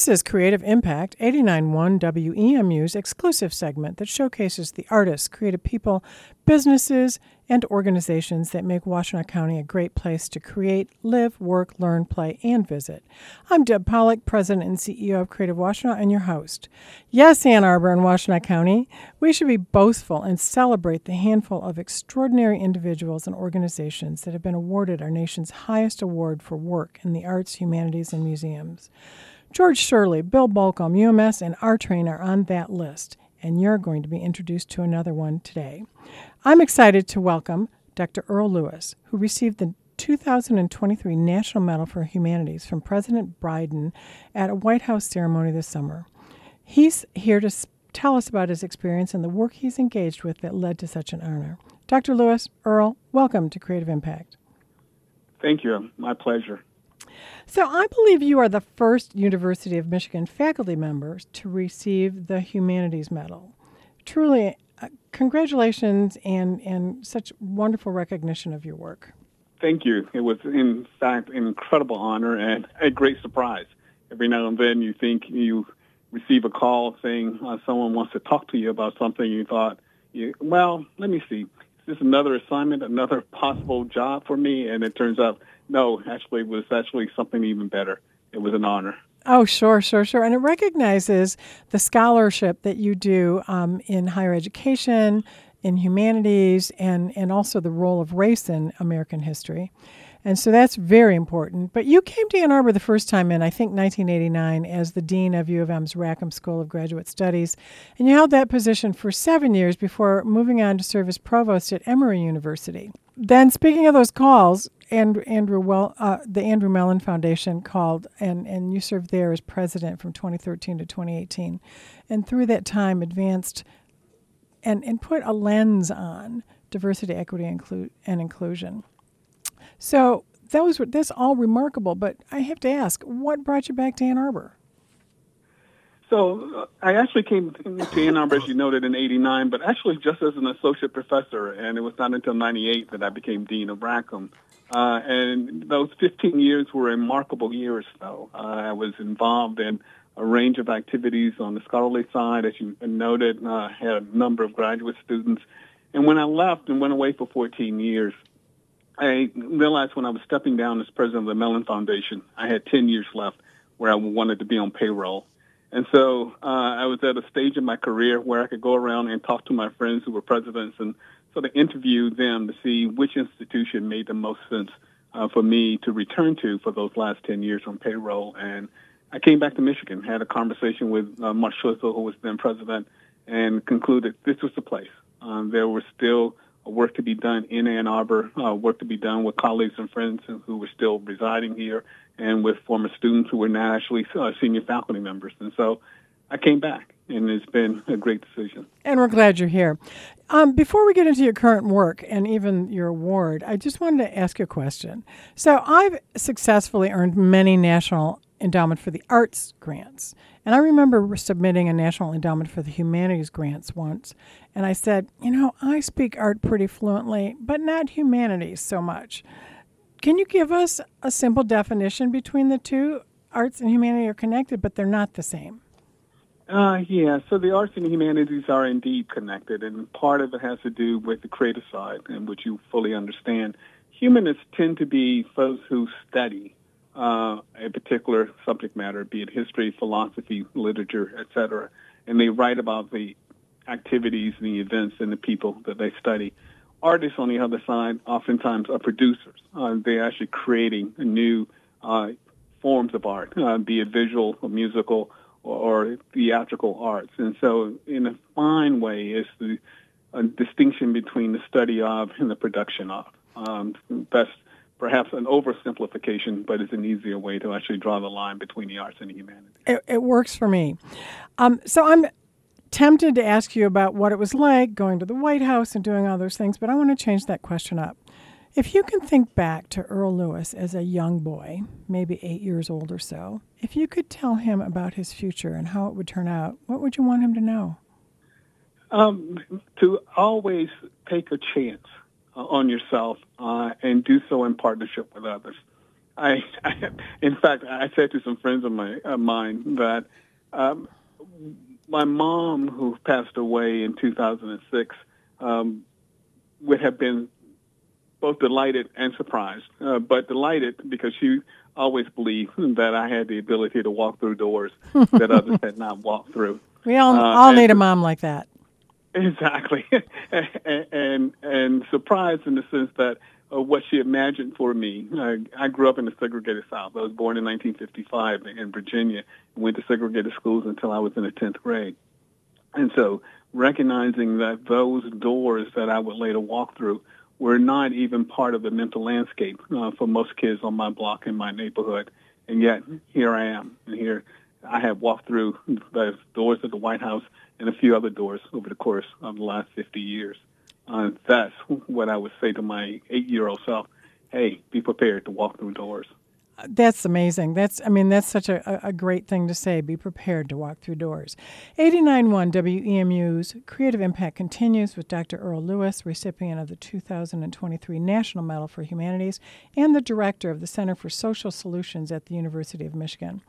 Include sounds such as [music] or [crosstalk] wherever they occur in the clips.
This is Creative Impact, 89.1 WEMU's exclusive segment that showcases the artists, creative people, businesses, and organizations that make Washtenaw County a great place to create, live, work, learn, play, and visit. I'm Deb Polich, President and CEO of Creative Washtenaw, and your host. Yes, Ann Arbor and Washtenaw County, we should be boastful and celebrate the handful of extraordinary individuals and organizations that have been awarded our nation's highest award for work in the arts, humanities, and museums. George Shirley, Bill Bolcom, UMS, and R Train are on that list, and you're going to be introduced to another one today. I'm excited to welcome Dr. Earl Lewis, who received the 2023 National Medal for Humanities from President Biden at a White House ceremony this summer. He's here to tell us about his experience and the work he's engaged with that led to such an honor. Dr. Lewis, Earl, welcome to Creative Impact. Thank you. My pleasure. So, I believe you are the first University of Michigan faculty members to receive the Humanities Medal. Truly, uh, congratulations and, and such wonderful recognition of your work. Thank you. It was, in fact, an incredible honor and a great surprise. Every now and then you think you receive a call saying uh, someone wants to talk to you about something you thought, you, well, let me see. Is this another assignment, another possible job for me? And it turns out no, actually, it was actually something even better. It was an honor. Oh, sure, sure, sure. And it recognizes the scholarship that you do um, in higher education, in humanities, and, and also the role of race in American history. And so that's very important. But you came to Ann Arbor the first time in, I think, 1989 as the Dean of U of M's Rackham School of Graduate Studies. And you held that position for seven years before moving on to serve as provost at Emory University. Then, speaking of those calls, Andrew, Andrew well, uh, the Andrew Mellon Foundation called, and, and you served there as president from 2013 to 2018. And through that time, advanced and, and put a lens on diversity, equity, inclu- and inclusion. So those were that's all remarkable. But I have to ask, what brought you back to Ann Arbor? So uh, I actually came to Ann Arbor, as you noted, in '89, but actually just as an associate professor, and it was not until '98 that I became dean of Rackham. Uh, and those 15 years were remarkable years, though. Uh, I was involved in a range of activities on the scholarly side, as you noted. Uh, had a number of graduate students, and when I left and went away for 14 years, I realized when I was stepping down as president of the Mellon Foundation, I had 10 years left where I wanted to be on payroll. And so uh, I was at a stage in my career where I could go around and talk to my friends who were presidents and sort of interview them to see which institution made the most sense uh, for me to return to for those last 10 years on payroll. And I came back to Michigan, had a conversation with uh, Mark Schlissel, who was then president, and concluded this was the place. Um, there were still work to be done in Ann Arbor, uh, work to be done with colleagues and friends who were still residing here, and with former students who were now actually uh, senior faculty members. And so I came back, and it's been a great decision. And we're glad you're here. Um, before we get into your current work and even your award, I just wanted to ask a question. So I've successfully earned many national Endowment for the Arts grants. And I remember submitting a National Endowment for the Humanities grants once, and I said, you know, I speak art pretty fluently, but not humanities so much. Can you give us a simple definition between the two? Arts and humanity are connected, but they're not the same. Uh, yeah, so the arts and humanities are indeed connected, and part of it has to do with the creative side, in which you fully understand. Humanists tend to be folks who study uh, a particular subject matter, be it history, philosophy, literature, etc., and they write about the activities, and the events, and the people that they study. Artists, on the other side, oftentimes are producers. Uh, they're actually creating new uh, forms of art, uh, be it visual or musical or, or, theatrical arts. And so, in a fine way, is the distinction between the study of and the production of. Um, best perhaps an oversimplification, but it's an easier way to actually draw the line between the arts and the humanities. It, it works for me. Um, so I'm tempted to ask you about what it was like going to the White House and doing all those things, but I want to change that question up. If you can think back to Earl Lewis as a young boy, maybe eight years old or so, if you could tell him about his future and how it would turn out, what would you want him to know? Um, to always take a chance uh, on yourself uh, and do so in partnership with others. I, I, [laughs] in fact, I said to some friends of my of mine that um, my mom, who passed away in 2006, um, would have been both delighted and surprised, uh, but delighted because she always believed that I had the ability to walk through doors that others had not walked through. [laughs] We all uh, all need a mom like that. Exactly, [laughs] and, and, and surprised in the sense that uh, what she imagined for me. I, I grew up in the segregated South. I was born in 1955 in Virginia. Went to segregated schools until I was in the 10th grade, and so recognizing that those doors that I would later walk through were not even part of the mental landscape uh, for most kids on my block in my neighborhood. And yet here I am, and here I have walked through the doors of the White House and a few other doors over the course of the last 50 years. Uh, that's what I would say to my eight-year-old self. Hey, be prepared to walk through doors. That's amazing. That's I mean that's such a, a great thing to say. Be prepared to walk through doors. 89.1 WEMU's Creative Impact continues with Dr. Earl Lewis, recipient of the 2023 National Medal for Humanities and the director of the Center for Social Solutions at the University of Michigan.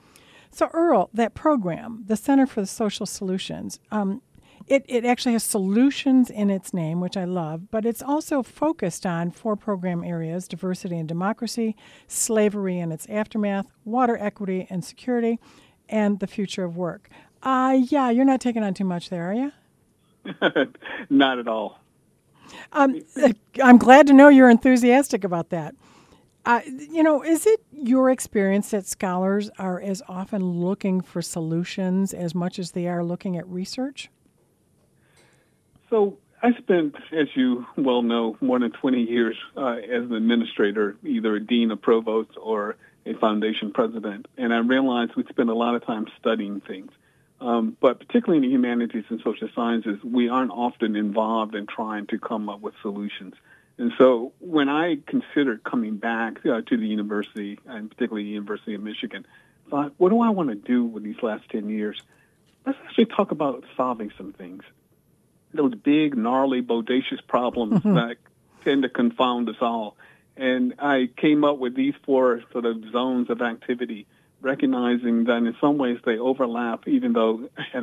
So Earl, that program, the Center for the Social Solutions, um, it, it actually has solutions in its name, which I love, but it's also focused on four program areas diversity and democracy, slavery and its aftermath, water equity and security, and the future of work. Uh, yeah, you're not taking on too much there, are you? [laughs] not at all. Um, I'm glad to know you're enthusiastic about that. Uh, you know, is it your experience that scholars are as often looking for solutions as much as they are looking at research? So I spent, as you well know, more than 20 years uh, as an administrator, either a dean, a provost, or a foundation president. And I realized we spend a lot of time studying things. Um, but particularly in the humanities and social sciences, we aren't often involved in trying to come up with solutions. And so when I considered coming back uh, to the university, and particularly the University of Michigan, thought, what do I want to do with these last 10 years? Let's actually talk about solving some things those big, gnarly, bodacious problems mm-hmm. that tend to confound us all. And I came up with these four sort of zones of activity, recognizing that in some ways they overlap, even though [laughs] a,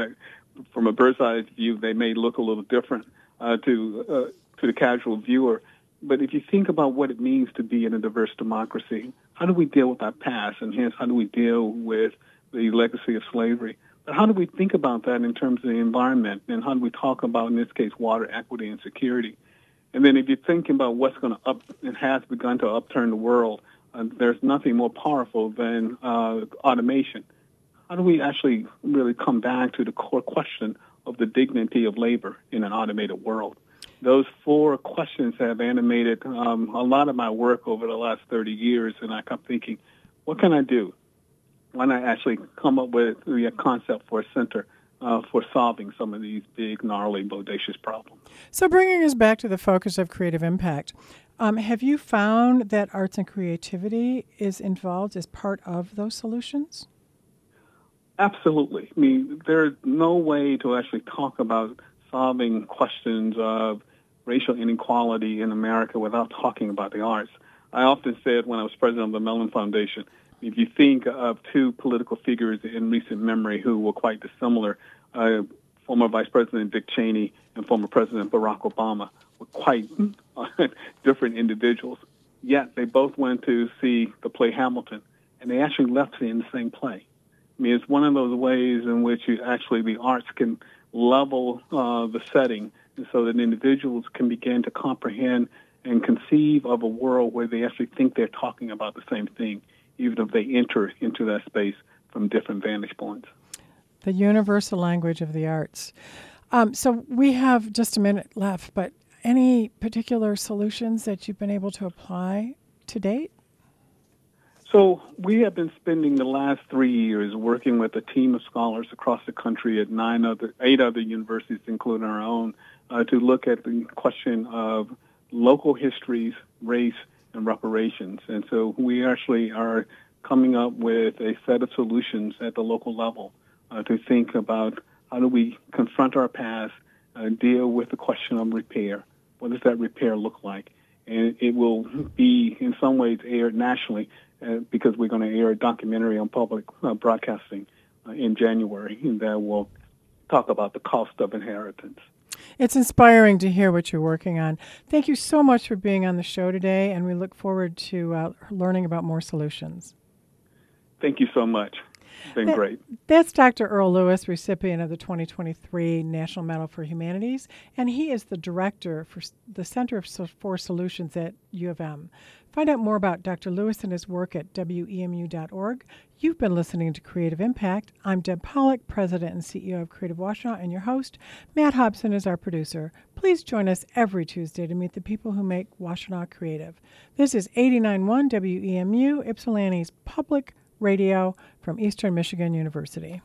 from a bird's eye view they may look a little different uh, to uh, to the casual viewer. But if you think about what it means to be in a diverse democracy, how do we deal with our past, and hence how do we deal with the legacy of slavery? how do we think about that in terms of the environment? And how do we talk about, in this case, water equity and security? And then if you're thinking about what's going to up and has begun to upturn the world, uh, there's nothing more powerful than uh, automation. How do we actually really come back to the core question of the dignity of labor in an automated world? Those four questions have animated um, a lot of my work over the last 30 years, and I kept thinking, what can I do? when I actually come up with a concept for a center uh, for solving some of these big, gnarly, bodacious problems. So, bringing us back to the focus of creative impact, um, have you found that arts and creativity is involved as part of those solutions? Absolutely. I mean, there's no way to actually talk about solving questions of racial inequality in America without talking about the arts. I often said when I was president of the Mellon Foundation, if you think of two political figures in recent memory who were quite dissimilar, uh, former Vice President Dick Cheney and former President Barack Obama were quite [laughs] different individuals. Yet they both went to see the play Hamilton, and they actually left in the same play. I mean, it's one of those ways in which you actually the arts can level uh, the setting, so that individuals can begin to comprehend and conceive of a world where they actually think they're talking about the same thing even if they enter into that space from different vantage points. The universal language of the arts. Um, so we have just a minute left, but any particular solutions that you've been able to apply to date? So we have been spending the last three years working with a team of scholars across the country at nine other, eight other universities, including our own, uh, to look at the question of local histories, race, and reparations. And so we actually are coming up with a set of solutions at the local level uh, to think about how do we confront our past, uh, deal with the question of repair. What does that repair look like? And it will be, in some ways, aired nationally uh, because we're going to air a documentary on public uh, broadcasting uh, in January that will talk about the cost of inheritance. It's inspiring to hear what you're working on. Thank you so much for being on the show today, and we look forward to uh, learning about more solutions. Thank you so much. Been that, great. That's Dr. Earl Lewis, recipient of the 2023 National Medal for Humanities, and he is the director for the Center for Solutions at U of M. Find out more about Dr. Lewis and his work at WEMU.org. You've been listening to Creative Impact. I'm Deb Polich, President and CEO of Creative Washtenaw, and your host. Matt Hobson is our producer. Please join us every Tuesday to meet the people who make Washtenaw creative. This is 89.1 WEMU, Ypsilanti's public radio from Eastern Michigan University.